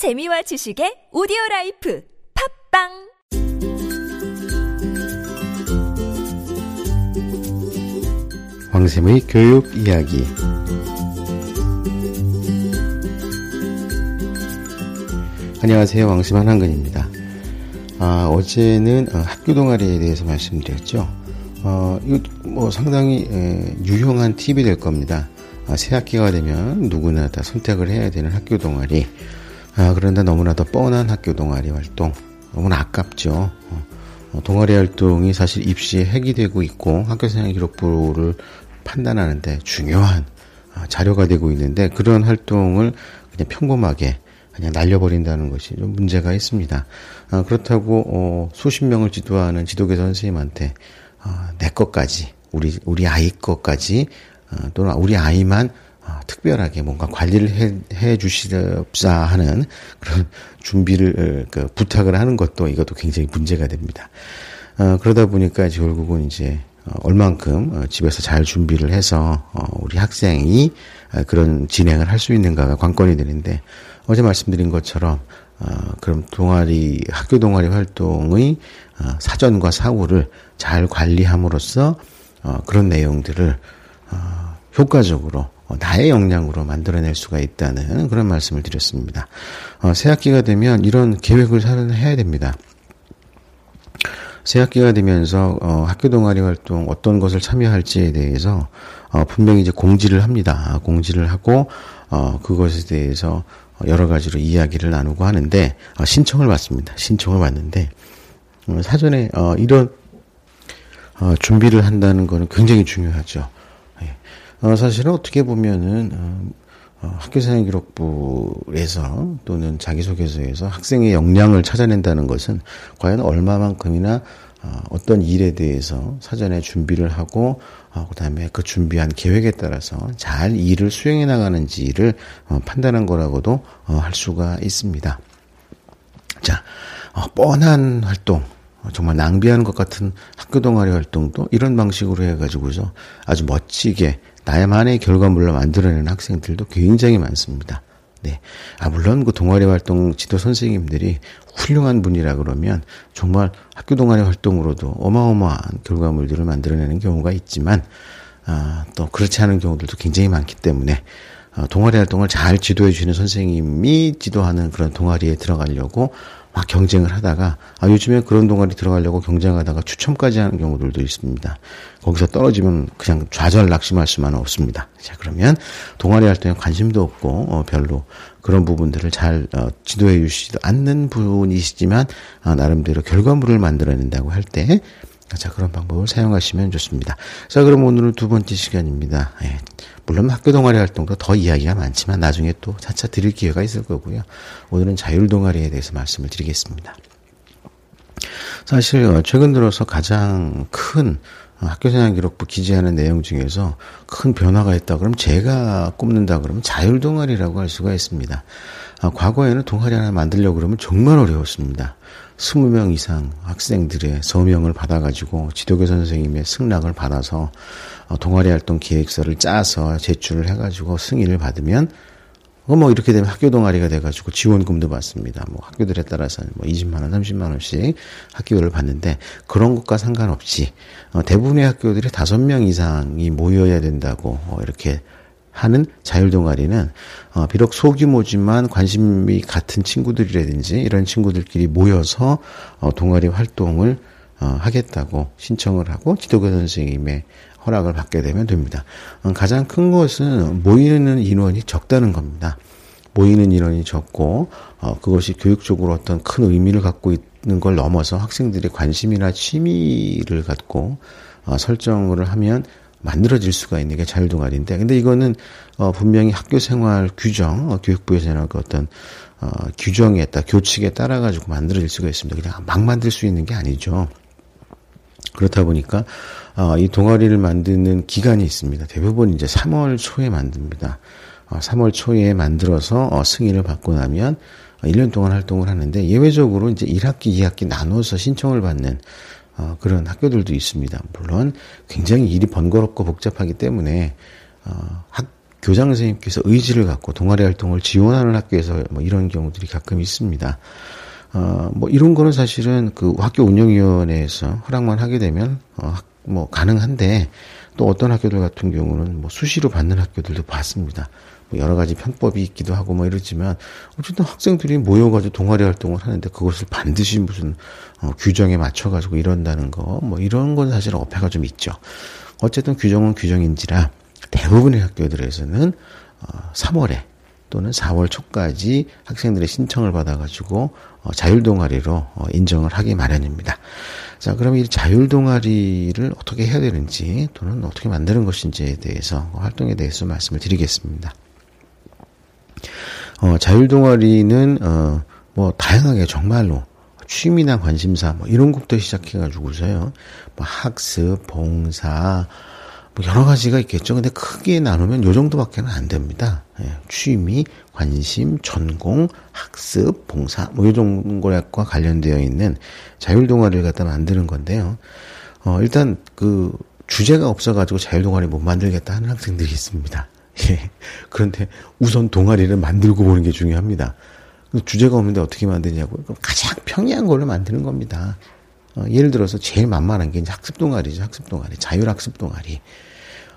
재미와 지식의 오디오 라이프 팟빵 황샘의 교육 이야기 안녕하세요. 황샘 한한근입니다. 아, 어제는 어, 학교 동아리에 대해서 말씀드렸죠. 어, 이거 뭐 상당히 에, 유용한 팁이 될 겁니다. 아, 새 학기가 되면 누구나 다 선택을 해야 되는 학교 동아리. 아, 그런데 너무나도 뻔한 학교 동아리 활동. 너무나 아깝죠. 어, 어, 동아리 활동이 사실 입시에 핵이 되고 있고 학교생활 기록부를 판단하는데 중요한 아, 자료가 되고 있는데 그런 활동을 그냥 평범하게 그냥 날려버린다는 것이 좀 문제가 있습니다. 아, 그렇다고 어, 수십 명을 지도하는 지도교사 선생님한테 아, 내 것까지 우리 우리 아이 것까지 어, 또는 우리 아이만 어, 특별하게 뭔가 관리를 해, 해 주시렵사 하는 그런 준비를 어, 그 부탁을 하는 것도 이것도 굉장히 문제가 됩니다. 어, 그러다 보니까 결국은 이제 어, 얼만큼 어, 집에서 잘 준비를 해서 어, 우리 학생이 어, 그런 진행을 할 수 있는가가 관건이 되는데 어제 말씀드린 것처럼 어, 그럼 동아리 학교 동아리 활동의 어, 사전과 사후를 잘 관리함으로써 어, 그런 내용들을 어, 효과적으로 어, 나의 역량으로 만들어낼 수가 있다는 그런 말씀을 드렸습니다. 어, 새 학기가 되면 이런 계획을 해야 됩니다. 새 학기가 되면서 어, 학교 동아리 활동 어떤 것을 참여할지에 대해서 어, 분명히 이제 공지를 합니다. 공지를 하고 어, 그것에 대해서 여러 가지로 이야기를 나누고 하는데 어, 신청을 받습니다. 신청을 받는데 어, 사전에 어, 이런 어, 준비를 한다는 것은 굉장히 중요하죠. 예. 어, 사실은 어떻게 보면은 어, 어, 학교생활 기록부에서 또는 자기소개서에서 학생의 역량을 찾아낸다는 것은 과연 얼마만큼이나 어, 어떤 일에 대해서 사전에 준비를 하고 어, 그다음에 그 준비한 계획에 따라서 잘 일을 수행해 나가는지를 어, 판단한 거라고도 어, 할 수가 있습니다. 자, 어, 뻔한 활동, 어, 정말 낭비하는 것 같은 학교 동아리 활동도 이런 방식으로 해가지고서 아주 멋지게 나만의 결과물로 만들어내는 학생들도 굉장히 많습니다. 네. 아, 물론 그 동아리 활동 지도 선생님들이 훌륭한 분이라 그러면 정말 학교 동아리 활동으로도 어마어마한 결과물들을 만들어내는 경우가 있지만, 아, 또 그렇지 않은 경우들도 굉장히 많기 때문에, 어, 동아리 활동을 잘 지도해 주시는 선생님이 지도하는 그런 동아리에 들어가려고 막 경쟁을 하다가 아 요즘에 그런 동아리 들어가려고 경쟁하다가 추첨까지 하는 경우들도 있습니다. 거기서 떨어지면 그냥 좌절 낙심할 수만은 없습니다. 자 그러면 동아리 활동에 관심도 없고 어, 별로 그런 부분들을 잘 어, 지도해 주시지 않는 분이시지만 어, 나름대로 결과물을 만들어낸다고 할 때 자, 그런 방법을 사용하시면 좋습니다. 자, 그럼 오늘은 두 번째 시간입니다. 예, 물론 학교 동아리 활동도 더 이야기가 많지만 나중에 또 차차 드릴 기회가 있을 거고요. 오늘은 자율 동아리에 대해서 말씀을 드리겠습니다. 사실 어, 최근 들어서 가장 큰 학교생활 기록부 기재하는 내용 중에서 큰 변화가 있다 그러면 제가 꼽는다 그러면 자율 동아리라고 할 수가 있습니다. 아, 과거에는 동아리 하나 만들려고 그러면 정말 어려웠습니다. 20명 이상 학생들의 서명을 받아가지고 지도교사 선생님의 승낙을 받아서 어, 동아리 활동 계획서를 짜서 제출을 해가지고 승인을 받으면 어, 뭐 이렇게 되면 학교 동아리가 돼가지고 지원금도 받습니다. 뭐 학교들에 따라서는 뭐 20만 원, 30만 원씩 학교를 받는데 그런 것과 상관없이 어, 대부분의 학교들이 다섯 명 이상이 모여야 된다고 어, 이렇게 하는 자율 동아리는 어, 비록 소규모지만 관심이 같은 친구들이라든지 이런 친구들끼리 모여서 어, 동아리 활동을 어, 하겠다고 신청을 하고 지도교 선생님의 허락을 받게 되면 됩니다. 어, 가장 큰 것은 모이는 인원이 적다는 겁니다. 모이는 인원이 적고 어, 그것이 교육적으로 어떤 큰 의미를 갖고 있는 걸 넘어서 학생들의 관심이나 취미를 갖고 어, 설정을 하면 만들어질 수가 있는 게 자율동아리인데, 근데 이거는 어, 분명히 학교 생활 규정, 어, 교육부에서는 그 어떤 어, 규정에 따라 교칙에 따라 가지고 만들어질 수가 있습니다. 그냥 막 만들 수 있는 게 아니죠. 그렇다 보니까 어, 이 동아리를 만드는 기간이 있습니다. 대부분 이제 3월 초에 만듭니다. 어, 3월 초에 만들어서 어, 승인을 받고 나면 1년 동안 활동을 하는데 예외적으로 이제 1학기, 2학기 나눠서 신청을 받는 어, 그런 학교들도 있습니다. 물론 굉장히 일이 번거롭고 복잡하기 때문에 어, 학 교장 선생님께서 의지를 갖고 동아리 활동을 지원하는 학교에서 뭐 이런 경우들이 가끔 있습니다. 어, 뭐 이런 거는 사실은 그 학교 운영위원회에서 허락만 하게 되면 어, 뭐 가능한데 또 어떤 학교들 같은 경우는 뭐 수시로 받는 학교들도 봤습니다. 뭐 여러 가지 편법이 있기도 하고 뭐 이러지만 어쨌든 학생들이 모여가지고 동아리 활동을 하는데 그것을 반드시 무슨 어, 규정에 맞춰가지고 이런다는 거 뭐 이런 건 사실 어폐가 좀 있죠. 어쨌든 규정은 규정인지라 대부분의 학교들에서는 어, 3월에 또는 4월 초까지 학생들의 신청을 받아가지고 어, 자율 동아리로 어, 인정을 하기 마련입니다. 자, 그럼 이 자율 동아리를 어떻게 해야 되는지 또는 어떻게 만드는 것인지에 대해서 활동에 대해서 말씀을 드리겠습니다. 어, 자율 동아리는 어, 뭐 다양하게 정말로 취미나 관심사 뭐 이런 것부터 시작해가지고서요. 뭐 학습, 봉사, 뭐 여러 가지가 있겠죠. 근데 크게 나누면 요 정도밖에는 안 됩니다. 예, 취미, 관심, 전공, 학습, 봉사, 뭐 요 정도과 관련되어 있는 자율 동아리를 갖다 만드는 건데요. 어, 일단 그 주제가 없어가지고 자율 동아리 못 만들겠다 하는 학생들이 있습니다. 예. 그런데 우선 동아리를 만들고 보는 게 중요합니다. 주제가 없는데 어떻게 만드냐고요? 가장 평이한 걸로 만드는 겁니다. 어, 예를 들어서 제일 만만한 게 이제 학습 동아리죠. 학습 동아리. 자율학습 동아리.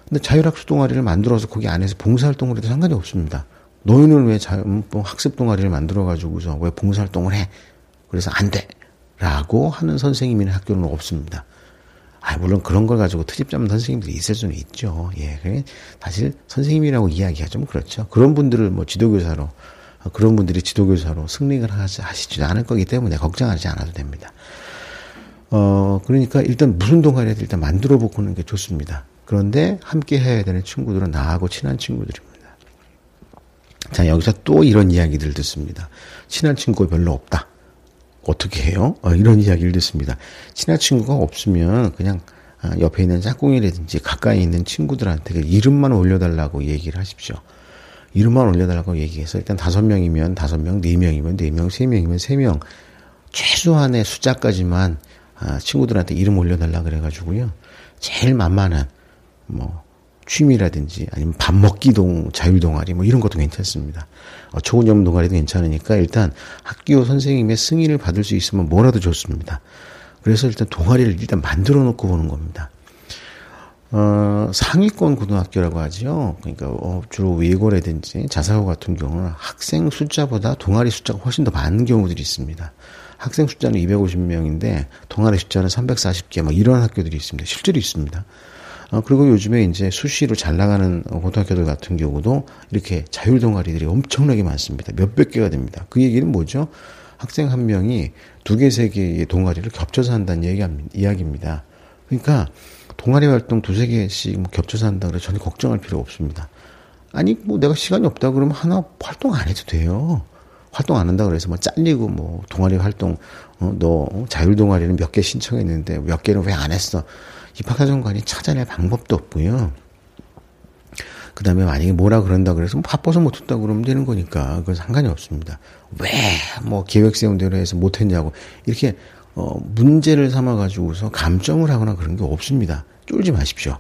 근데 자율학습 동아리를 만들어서 거기 안에서 봉사활동을 해도 상관이 없습니다. 너희는 왜 자, 음, 뭐 학습 동아리를 만들어가지고서 왜 봉사활동을 해? 그래서 안 돼. 라고 하는 선생님이나 학교는 없습니다. 아, 물론 그런 걸 가지고 트집 잡는 선생님들이 있을 수는 있죠. 예. 사실 선생님이라고 이야기가 좀 그렇죠. 그런 분들을 뭐 지도교사로 어, 그런 분들이 지도교사로 승리를 하시지 않을 거기 때문에 걱정하지 않아도 됩니다. 어, 그러니까 일단 무슨 동아리를 일단 만들어 보는 게 좋습니다. 그런데 함께 해야 되는 친구들은 나하고 친한 친구들입니다. 자, 여기서 또 이런 이야기들 듣습니다. 친한 친구가 별로 없다. 어떻게 해요? 어, 이런 이야기를 듣습니다. 친한 친구가 없으면 그냥 아, 옆에 있는 짝꿍이라든지 가까이 있는 친구들한테 그 이름만 올려달라고 얘기를 하십시오. 이름만 올려달라고 얘기해서 일단 다섯 명이면 다섯 명, 네 명이면 네 명, 세 명이면 세 명, 최소한의 숫자까지만 아, 친구들한테 이름 올려달라 그래가지고요. 제일 만만한 뭐 취미라든지 아니면 밥 먹기 동 자율 동아리 뭐 이런 것도 괜찮습니다. 어, 초급염 동아리도 괜찮으니까 일단 학교 선생님의 승인을 받을 수 있으면 뭐라도 좋습니다. 그래서 일단 동아리를 일단 만들어 놓고 보는 겁니다. 어, 상위권 고등학교라고 하죠. 그러니까 어, 주로 외고라든지 자사고 같은 경우는 학생 숫자보다 동아리 숫자가 훨씬 더 많은 경우들이 있습니다. 학생 숫자는 250명인데 동아리 숫자는 340개 뭐 이런 학교들이 있습니다. 실제로 있습니다. 어, 그리고 요즘에 이제 수시로 잘 나가는 고등학교들 같은 경우도 이렇게 자율 동아리들이 엄청나게 많습니다. 몇백 개가 됩니다. 그 얘기는 뭐죠? 학생 한 명이 두 개, 세 개의 동아리를 겹쳐서 한다는 얘기, 이야기입니다. 그러니까 동아리 활동 두세 개씩 뭐 겹쳐서 한다 그래 전혀 걱정할 필요 없습니다. 아니 뭐 내가 시간이 없다 그러면 하나 활동 안 해도 돼요. 활동 안 한다 그래서 뭐 잘리고 뭐 동아리 활동 어, 너 자율 동아리는 몇 개 신청했는데 몇 개는 왜 안 했어? 입학사정관이 찾아낼 방법도 없고요. 그 다음에 만약에 뭐라 그런다 그래서 뭐 바빠서 못 했다 그러면 되는 거니까 그건 상관이 없습니다. 왜 뭐 계획 세운 대로 해서 못 했냐고 이렇게 어, 문제를 삼아 가지고서 감점을 하거나 그런 게 없습니다. 쫄지 마십시오.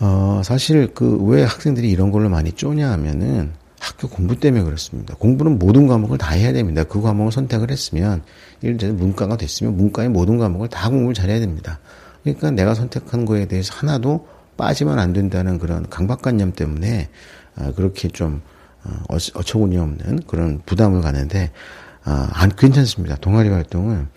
어, 사실 그 왜 학생들이 이런 걸로 많이 쪼냐 하면은 학교 공부 때문에 그렇습니다. 공부는 모든 과목을 다 해야 됩니다. 그 과목을 선택을 했으면, 예를 들어 문과가 됐으면 문과의 모든 과목을 다 공부를 잘해야 됩니다. 그러니까 내가 선택한 거에 대해서 하나도 빠지면 안 된다는 그런 강박관념 때문에 아, 그렇게 좀 어, 어처구니 없는 그런 부담을 가는데 아, 안 괜찮습니다. 동아리 활동은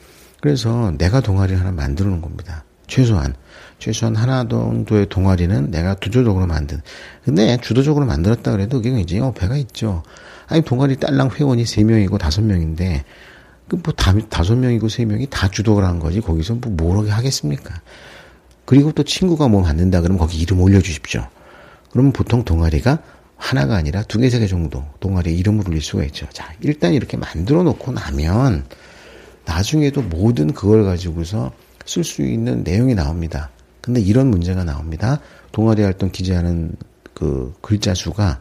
그래서 내가 동아리 하나 만들어 놓은 겁니다. 최소한. 최소한 하나 정도의 동아리는 내가 주도적으로 만든. 근데 주도적으로 만들었다 그래도 그게 굉장히 어폐가 있죠. 아니, 동아리 딸랑 회원이 3명이고 5명인데, 그 뭐 다섯 명이고 세 명이 다 주도를 한 거지. 거기서 뭐 뭐라고 하겠습니까? 그리고 또 친구가 뭐 만든다 그러면 거기 이름 올려주십시오. 그러면 보통 동아리가 하나가 아니라 두 개, 세 개 정도 동아리 이름을 올릴 수가 있죠. 자, 일단 이렇게 만들어 놓고 나면 나중에도 모든 그걸 가지고서 쓸 수 있는 내용이 나옵니다. 근데 이런 문제가 나옵니다. 동아리 활동 기재하는 그 글자 수가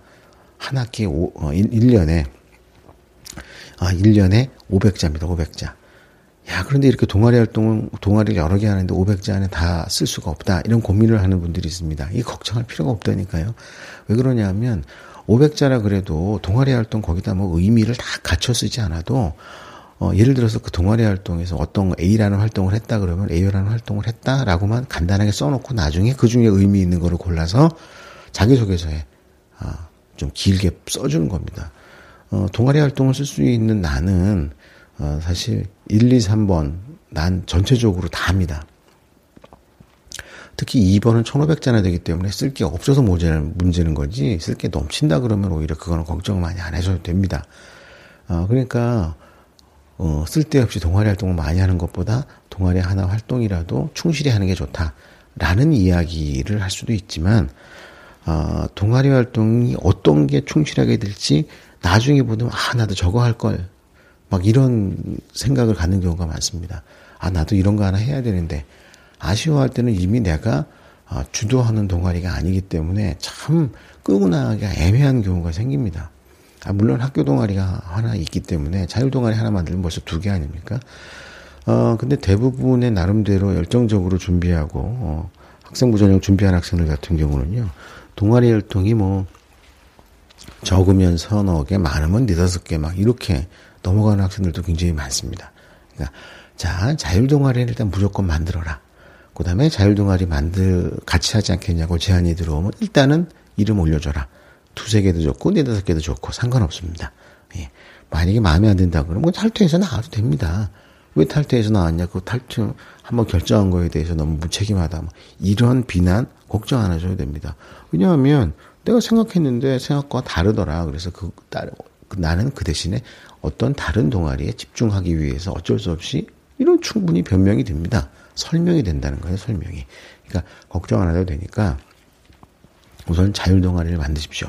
한 학기 오, 어, 1, 1년에 아, 1년에 500자입니다. 500자. 야, 자, 그런데 이렇게 동아리 활동을, 동아리를 여러 개 하는데 500자 안에 다 쓸 수가 없다. 이런 고민을 하는 분들이 있습니다. 이 걱정할 필요가 없다니까요. 왜 그러냐 하면 500자라 그래도 동아리 활동 거기다 뭐 의미를 다 갖춰 쓰지 않아도 어, 예를 들어서 그 동아리 활동에서 어떤 A라는 활동을 했다 그러면 A라는 활동을 했다라고만 간단하게 써놓고 나중에 그 중에 의미 있는 거를 골라서 자기소개서에 아, 좀 길게 써주는 겁니다. 어, 동아리 활동을 쓸 수 있는 나는 어, 사실 1, 2, 3번 난 전체적으로 다 합니다. 특히 2번은 1500자나 되기 때문에 쓸 게 없어서 문제는, 문제는 거지 쓸 게 넘친다 그러면 오히려 그거는 걱정 많이 안 해줘도 됩니다. 어, 그러니까 어, 쓸데없이 동아리 활동을 많이 하는 것보다 동아리 하나 활동이라도 충실히 하는 게 좋다라는 이야기를 할 수도 있지만 어, 동아리 활동이 어떤 게 충실하게 될지 나중에 보면 아 나도 저거 할 걸 막 이런 생각을 갖는 경우가 많습니다. 아 나도 이런 거 하나 해야 되는데 아쉬워할 때는 이미 내가 어, 주도하는 동아리가 아니기 때문에 참 끄고 나가기가 애매한 경우가 생깁니다. 아, 물론 학교 동아리가 하나 있기 때문에 자율 동아리 하나 만들면 벌써 두 개 아닙니까? 어, 근데 대부분의 나름대로 열정적으로 준비하고, 어, 학생부 전형 준비한 학생들 같은 경우는요, 동아리 활동이 뭐, 적으면 서너 개, 많으면 네다섯 개 막 이렇게 넘어가는 학생들도 굉장히 많습니다. 그러니까 자 자율 동아리를 일단 무조건 만들어라. 그 다음에 자율 동아리 만들 같이 하지 않겠냐고 제안이 들어오면 일단은 이름 올려줘라. 두세 개도 좋고 네다섯 개도 좋고 상관없습니다. 예. 만약에 마음에 안 든다 그러면 뭐 탈퇴해서 나와도 됩니다. 왜 탈퇴해서 나왔냐? 그 탈퇴 한번 결정한 거에 대해서 너무 무책임하다. 뭐 이런 비난 걱정 안 하셔도 됩니다. 왜냐하면 내가 생각했는데 생각과 다르더라. 그래서 그, 그 나는 그 대신에 어떤 다른 동아리에 집중하기 위해서 어쩔 수 없이 이런 충분히 변명이 됩니다. 설명이 된다는 거예요, 설명이. 그러니까 걱정 안 해도 되니까 우선 자율 동아리를 만드십시오.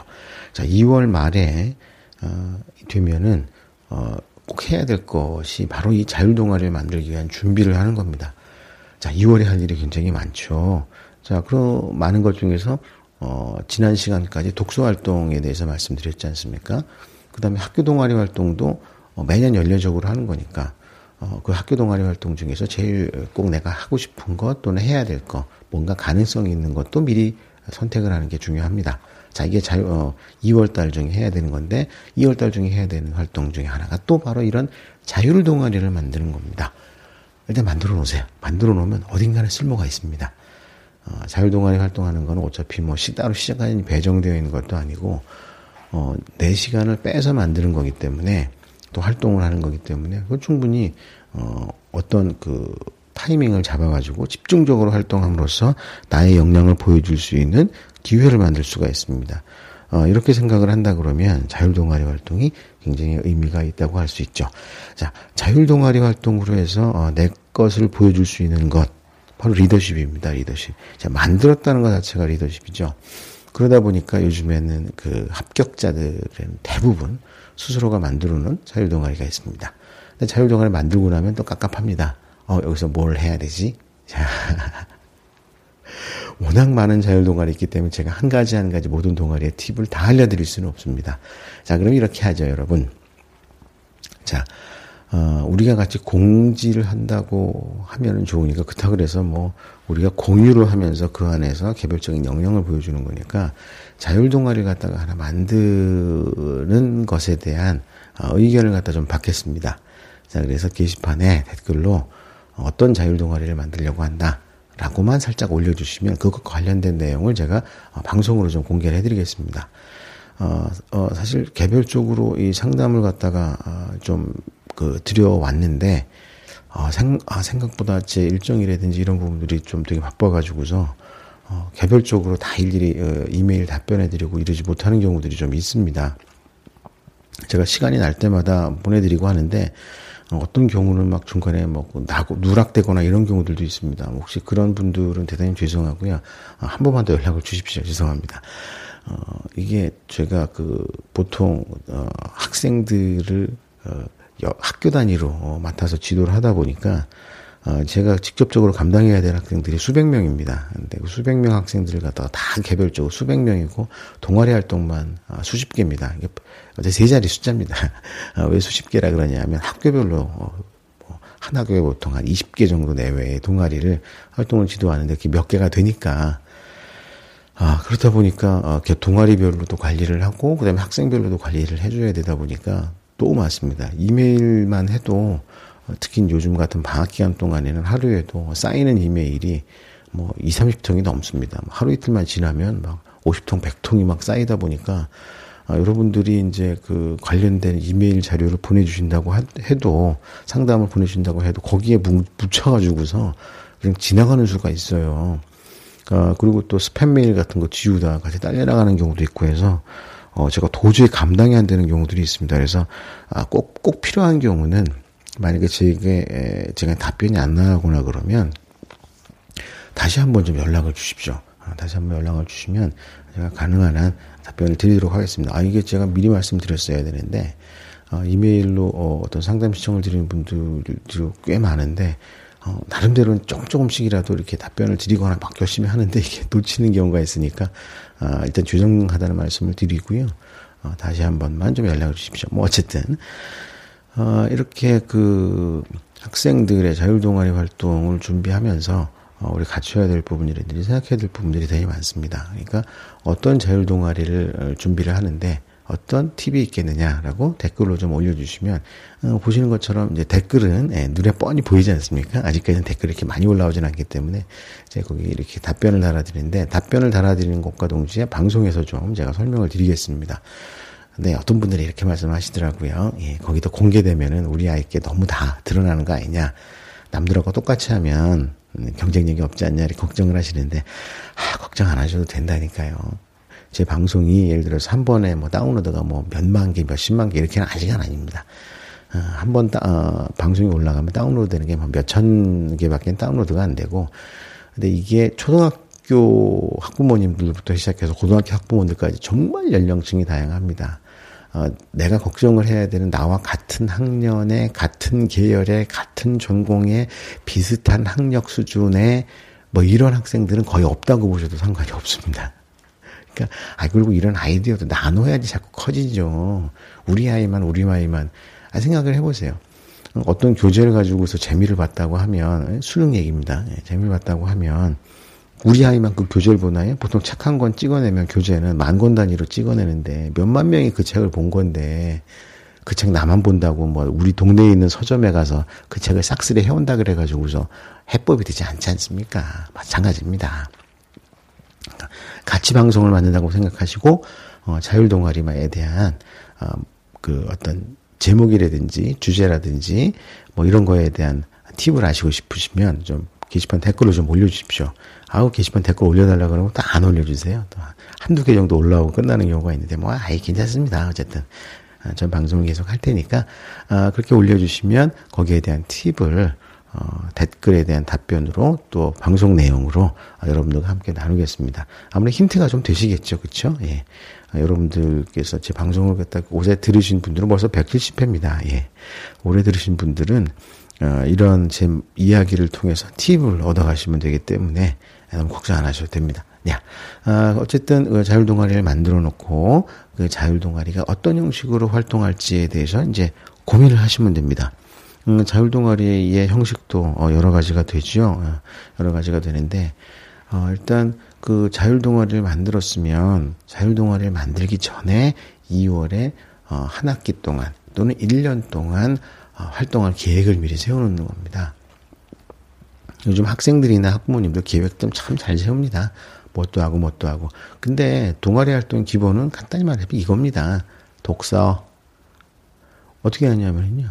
자, 2월 말에 어, 되면은 어, 꼭 해야 될 것이 바로 이 자율 동아리를 만들기 위한 준비를 하는 겁니다. 자, 2월에 할 일이 굉장히 많죠. 자, 그런 많은 것 중에서 어, 지난 시간까지 독서 활동에 대해서 말씀드렸지 않습니까? 그 다음에 학교 동아리 활동도 어, 매년 연례적으로 하는 거니까, 어, 그 학교 동아리 활동 중에서 제일 꼭 내가 하고 싶은 것 또는 해야 될 것, 뭔가 가능성이 있는 것도 미리 선택을 하는 게 중요합니다. 자, 이게 자, 어, 2월 달 중에 해야 되는 건데, 2월 달 중에 해야 되는 활동 중에 하나가 또 바로 이런 자율 동아리를 만드는 겁니다. 일단 만들어 놓으세요. 만들어 놓으면 어딘가에 쓸모가 있습니다. 어, 자율 동아리 활동하는 건 어차피 뭐 따로 시작하는 배정되어 있는 것도 아니고, 어, 내 시간을 빼서 만드는 거기 때문에, 또 활동을 하는 거기 때문에, 그건 충분히, 어, 어떤 그, 타이밍을 잡아가지고 집중적으로 활동함으로써 나의 역량을 보여줄 수 있는 기회를 만들 수가 있습니다. 어, 이렇게 생각을 한다 그러면 자율 동아리 활동이 굉장히 의미가 있다고 할 수 있죠. 자, 자율 동아리 활동으로 해서 어, 내 것을 보여줄 수 있는 것 바로 리더십입니다. 리더십. 자, 만들었다는 것 자체가 리더십이죠. 그러다 보니까 요즘에는 그 합격자들은 대부분 스스로가 만들어놓은 자율 동아리가 있습니다. 근데 자율 동아리 만들고 나면 또 깝깝합니다. 어, 여기서 뭘 해야 되지? 자. 워낙 많은 자율 동아리 있기 때문에 제가 한 가지 한 가지 모든 동아리의 팁을 다 알려드릴 수는 없습니다. 자, 그럼 이렇게 하죠, 여러분. 자, 어, 우리가 같이 공지를 한다고 하면은 좋으니까 그렇다 그래서 뭐 우리가 공유를 하면서 그 안에서 개별적인 영역을 보여주는 거니까 자율 동아리를 갖다가 하나 만드는 것에 대한 어, 의견을 갖다 좀 받겠습니다. 자, 그래서 게시판에 댓글로 어떤 자율 동아리를 만들려고 한다. 라고만 살짝 올려주시면 그것 관련된 내용을 제가 어, 방송으로 좀 공개를 해드리겠습니다. 어, 어, 사실 개별적으로 이 상담을 갖다가 어, 좀그 드려왔는데 어, 생, 아, 생각보다 제 일정이라든지 이런 부분들이 좀 되게 바빠가지고서 어, 개별적으로 다 일일이 어, 이메일 답변해드리고 이러지 못하는 경우들이 좀 있습니다. 제가 시간이 날 때마다 보내드리고 하는데 어떤 경우는 막 중간에 뭐 나고 누락되거나 이런 경우들도 있습니다. 혹시 그런 분들은 대단히 죄송하고요. 아, 한 번만 더 연락을 주십시오. 죄송합니다. 어, 이게 제가 그 보통 어, 학생들을 어, 학교 단위로 어, 맡아서 지도를 하다 보니까 어, 제가 직접적으로 감당해야 될 학생들이 수백 명입니다. 근데 그 수백 명 학생들을 갖다가 다 개별적으로 수백 명이고 동아리 활동만 어, 수십 개입니다. 이게 어제 세 자리 숫자입니다. 어, 왜 수십 개라 그러냐면 학교별로 어, 뭐한 학교에 보통 한 20개 정도 내외의 동아리를 활동을 지도하는데 그게 몇 개가 되니까 아, 그렇다 보니까, 어, 동아리별로도 관리를 하고, 그 다음에 학생별로도 관리를 해줘야 되다 보니까 또 많습니다. 이메일만 해도, 어, 특히 요즘 같은 방학 기간 동안에는 하루에도 쌓이는 이메일이 뭐 2, 30통이 넘습니다. 뭐 하루 이틀만 지나면 막 50통, 100통이 막 쌓이다 보니까, 아, 여러분들이 이제 그 관련된 이메일 자료를 보내주신다고 해도, 상담을 보내주신다고 해도 거기에 묻혀가지고서 그냥 지나가는 수가 있어요. 어, 그리고 또 스팸 메일 같은 거 지우다 같이 딸려 나가는 경우도 있고 해서 어, 제가 도저히 감당이 안 되는 경우들이 있습니다. 그래서 아, 꼭, 꼭 필요한 경우는 만약에 제게 제가 답변이 안 나가거나 그러면 다시 한번 좀 연락을 주십시오. 아, 다시 한번 연락을 주시면 제가 가능한 한 답변을 드리도록 하겠습니다. 아, 이게 제가 미리 말씀드렸어야 되는데, 어, 이메일로 어, 어떤 상담 시청을 드리는 분들이 꽤 많은데, 어, 나름대로는 조금 조금씩이라도 이렇게 답변을 드리거나 막 열심히 하는데 이게 놓치는 경우가 있으니까 어, 일단 조정하다는 말씀을 드리고요. 어, 다시 한 번만 좀 연락을 주십시오. 뭐 어쨌든 어, 이렇게 그 학생들의 자율동아리 활동을 준비하면서 어, 우리 갖춰야 될 부분이라든지 생각해야 될 부분들이 되게 많습니다. 그러니까 어떤 자율동아리를 어, 준비를 하는데 어떤 팁이 있겠느냐라고 댓글로 좀 올려주시면 어, 보시는 것처럼 이제 댓글은 예, 눈에 뻔히 보이지 않습니까? 아직까지는 댓글이 이렇게 많이 올라오지는 않기 때문에 제가 거기 이렇게 답변을 달아드리는데 답변을 달아드리는 것과 동시에 방송에서 좀 제가 설명을 드리겠습니다. 네, 어떤 분들이 이렇게 말씀하시더라고요. 예, 거기도 공개되면은 우리 아이께 너무 다 드러나는 거 아니냐. 남들하고 똑같이 하면 음, 경쟁력이 없지 않냐 이렇게 걱정을 하시는데 아, 걱정 안 하셔도 된다니까요. 제 방송이 예를 들어서 한 번에 뭐 다운로드가 뭐 몇만 개, 몇십만 개 이렇게는 아직은 아닙니다. 어, 한번 어, 방송이 올라가면 다운로드 되는 게뭐 몇천 개밖에 다운로드가 안 되고, 근데 이게 초등학교 학부모님들부터 시작해서 고등학교 학부모들까지 정말 연령층이 다양합니다. 어, 내가 걱정을 해야 되는 나와 같은 학년의 같은 계열의 같은 전공의 비슷한 학력 수준의 뭐 이런 학생들은 거의 없다고 보셔도 상관이 없습니다. 그러니까 아 그리고 이런 아이디어도 나눠야지 자꾸 커지죠. 우리 아이만 우리 아이만 아 생각을 해보세요. 어떤 교재를 가지고서 재미를 봤다고 하면 수능 얘기입니다. 예, 재미를 봤다고 하면 우리 아이만 그 교재를 보나요? 보통 책 한 권 찍어내면 교재는 만 권 단위로 찍어내는데 몇만 명이 그 책을 본 건데 그 책 나만 본다고 뭐 우리 동네에 있는 서점에 가서 그 책을 싹쓸이 해온다 그래가지고서 해법이 되지 않지 않습니까? 마찬가지입니다. 같이 방송을 만든다고 생각하시고 어, 자율 동아리에 대한 어, 그 어떤 제목이라든지 주제라든지 뭐 이런 거에 대한 팁을 아시고 싶으시면 좀 게시판 댓글로 좀 올려주십시오. 아우 게시판 댓글 올려달라 그러면 또 안 올려주세요. 또 한두 개 정도 올라오고 끝나는 경우가 있는데 뭐 아예 괜찮습니다. 어쨌든 아, 전 방송을 계속 할 테니까 아, 그렇게 올려주시면 거기에 대한 팁을 어, 댓글에 대한 답변으로 또 방송 내용으로 어, 여러분들과 함께 나누겠습니다. 아무래도 힌트가 좀 되시겠죠, 그렇죠? 예. 어, 여러분들께서 제 방송을 갖다 오래 들으신 분들은 벌써 170회입니다. 예. 오래 들으신 분들은 어, 이런 제 이야기를 통해서 팁을 얻어가시면 되기 때문에 너무 걱정 안 하셔도 됩니다. 야, 아, 어쨌든 그 자율 동아리를 만들어 놓고 그 자율 동아리가 어떤 형식으로 활동할지에 대해서 이제 고민을 하시면 됩니다. 음, 자율 동아리의 형식도 어, 여러 가지가 되죠. 어, 여러 가지가 되는데 어, 일단 그 자율 동아리를 만들었으면 자율 동아리를 만들기 전에 2월에 어, 한 학기 동안 또는 1년 동안 어, 활동할 계획을 미리 세워놓는 겁니다. 요즘 학생들이나 학부모님들 계획 좀 참 잘 세웁니다. 뭣도 하고 뭣도 하고. 근데 동아리 활동 기본은 간단히 말하면 이겁니다. 독서. 어떻게 하냐면요.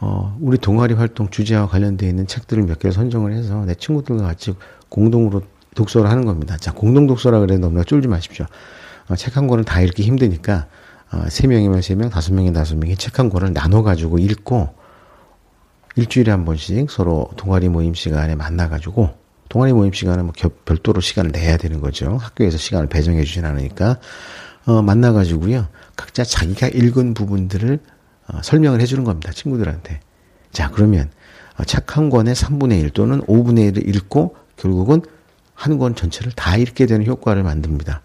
어, 우리 동아리 활동 주제와 관련되어 있는 책들을 몇개 선정을 해서 내 친구들과 같이 공동으로 독서를 하는 겁니다. 자, 공동 독서라 그래도 너무나 쫄지 마십시오. 어, 책 한 권을 다 읽기 힘드니까, 어, 세 명이면 세 명, 다섯 명이 다섯 명이 책 한 권을 나눠가지고 읽고, 일주일에 한 번씩 서로 동아리 모임 시간에 만나가지고, 동아리 모임 시간은 뭐 별도로 시간을 내야 되는 거죠. 학교에서 시간을 배정해 주진 않으니까, 어, 만나가지고요. 각자 자기가 읽은 부분들을 어, 설명을 해주는 겁니다. 친구들한테. 자, 그러면 어, 책한 권의 3분의 1 또는 5분의 1을 읽고 결국은 한 권 전체를 다 읽게 되는 효과를 만듭니다.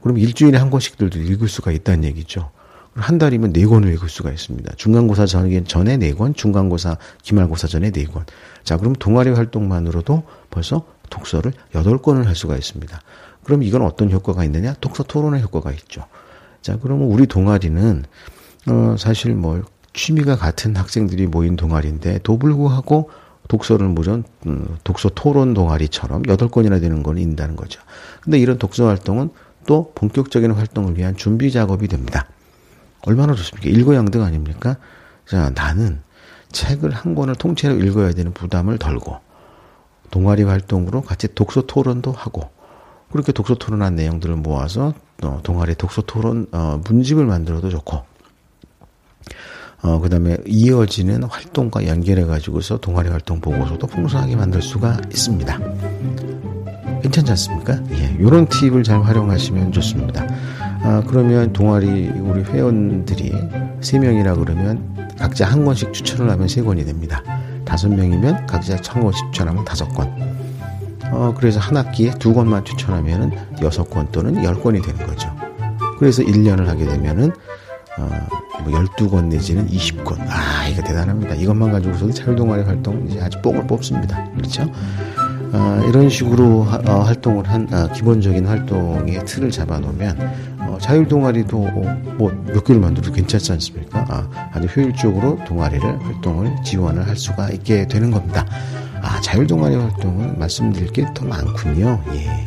그럼 일주일에 한 권씩들도 읽을 수가 있다는 얘기죠. 한 달이면 네 권을 읽을 수가 있습니다. 중간고사 전에 네 권, 중간고사, 기말고사 전에 네 권. 자, 그럼 동아리 활동만으로도 벌써 독서를 여덟 권을 할 수가 있습니다. 그럼 이건 어떤 효과가 있느냐? 독서 토론의 효과가 있죠. 자, 그러면 우리 동아리는, 어, 사실 뭐, 취미가 같은 학생들이 모인 동아리인데, 도불구하고 독서를 물론, 음, 독서 토론 동아리처럼 여덟 권이나 되는 건 있다는 거죠. 근데 이런 독서 활동은 또 본격적인 활동을 위한 준비 작업이 됩니다. 얼마나 좋습니까? 일거양득 아닙니까? 자, 나는 책을 한 권을 통째로 읽어야 되는 부담을 덜고, 동아리 활동으로 같이 독서 토론도 하고, 그렇게 독서 토론한 내용들을 모아서 어, 동아리 독서 토론 어, 문집을 만들어도 좋고, 어, 그 다음에 이어지는 활동과 연결해 가지고서 동아리 활동 보고서도 풍성하게 만들 수가 있습니다. 괜찮지 않습니까? 예, 요런 팁을 잘 활용하시면 좋습니다. 아, 그러면 동아리 우리 회원들이 3명이라 그러면 각자 한 권씩 추천을 하면 3권이 됩니다. 5명이면 각자 한 권씩 추천하면 5권. 어, 그래서 한 학기에 두 권만 추천하면은 6권 또는 10권이 되는 거죠. 그래서 1년을 하게 되면은 어, 뭐 12권 내지는 20권. 아, 이거 대단합니다. 이것만 가지고서도 자율동아리 활동 이제 아주 뽕을 뽑습니다. 그렇죠? 어, 이런 식으로 하, 어, 활동을 한 어, 기본적인 활동의 틀을 잡아놓으면 어, 자율 동아리도 뭐몇 개를 만들어도 괜찮지 않습니까? 아, 아주 효율적으로 동아리를 활동을 지원을 할 수가 있게 되는 겁니다. 아, 자율 동아리 활동은 말씀드릴 게 더 많군요. 예.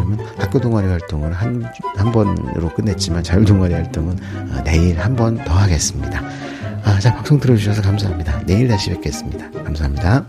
그러면 학교 동아리 활동을 한, 한 번으로 끝냈지만 자율 동아리 활동은 어, 내일 한 번 더 하겠습니다. 아, 자, 방송 들어주셔서 감사합니다. 내일 다시 뵙겠습니다. 감사합니다.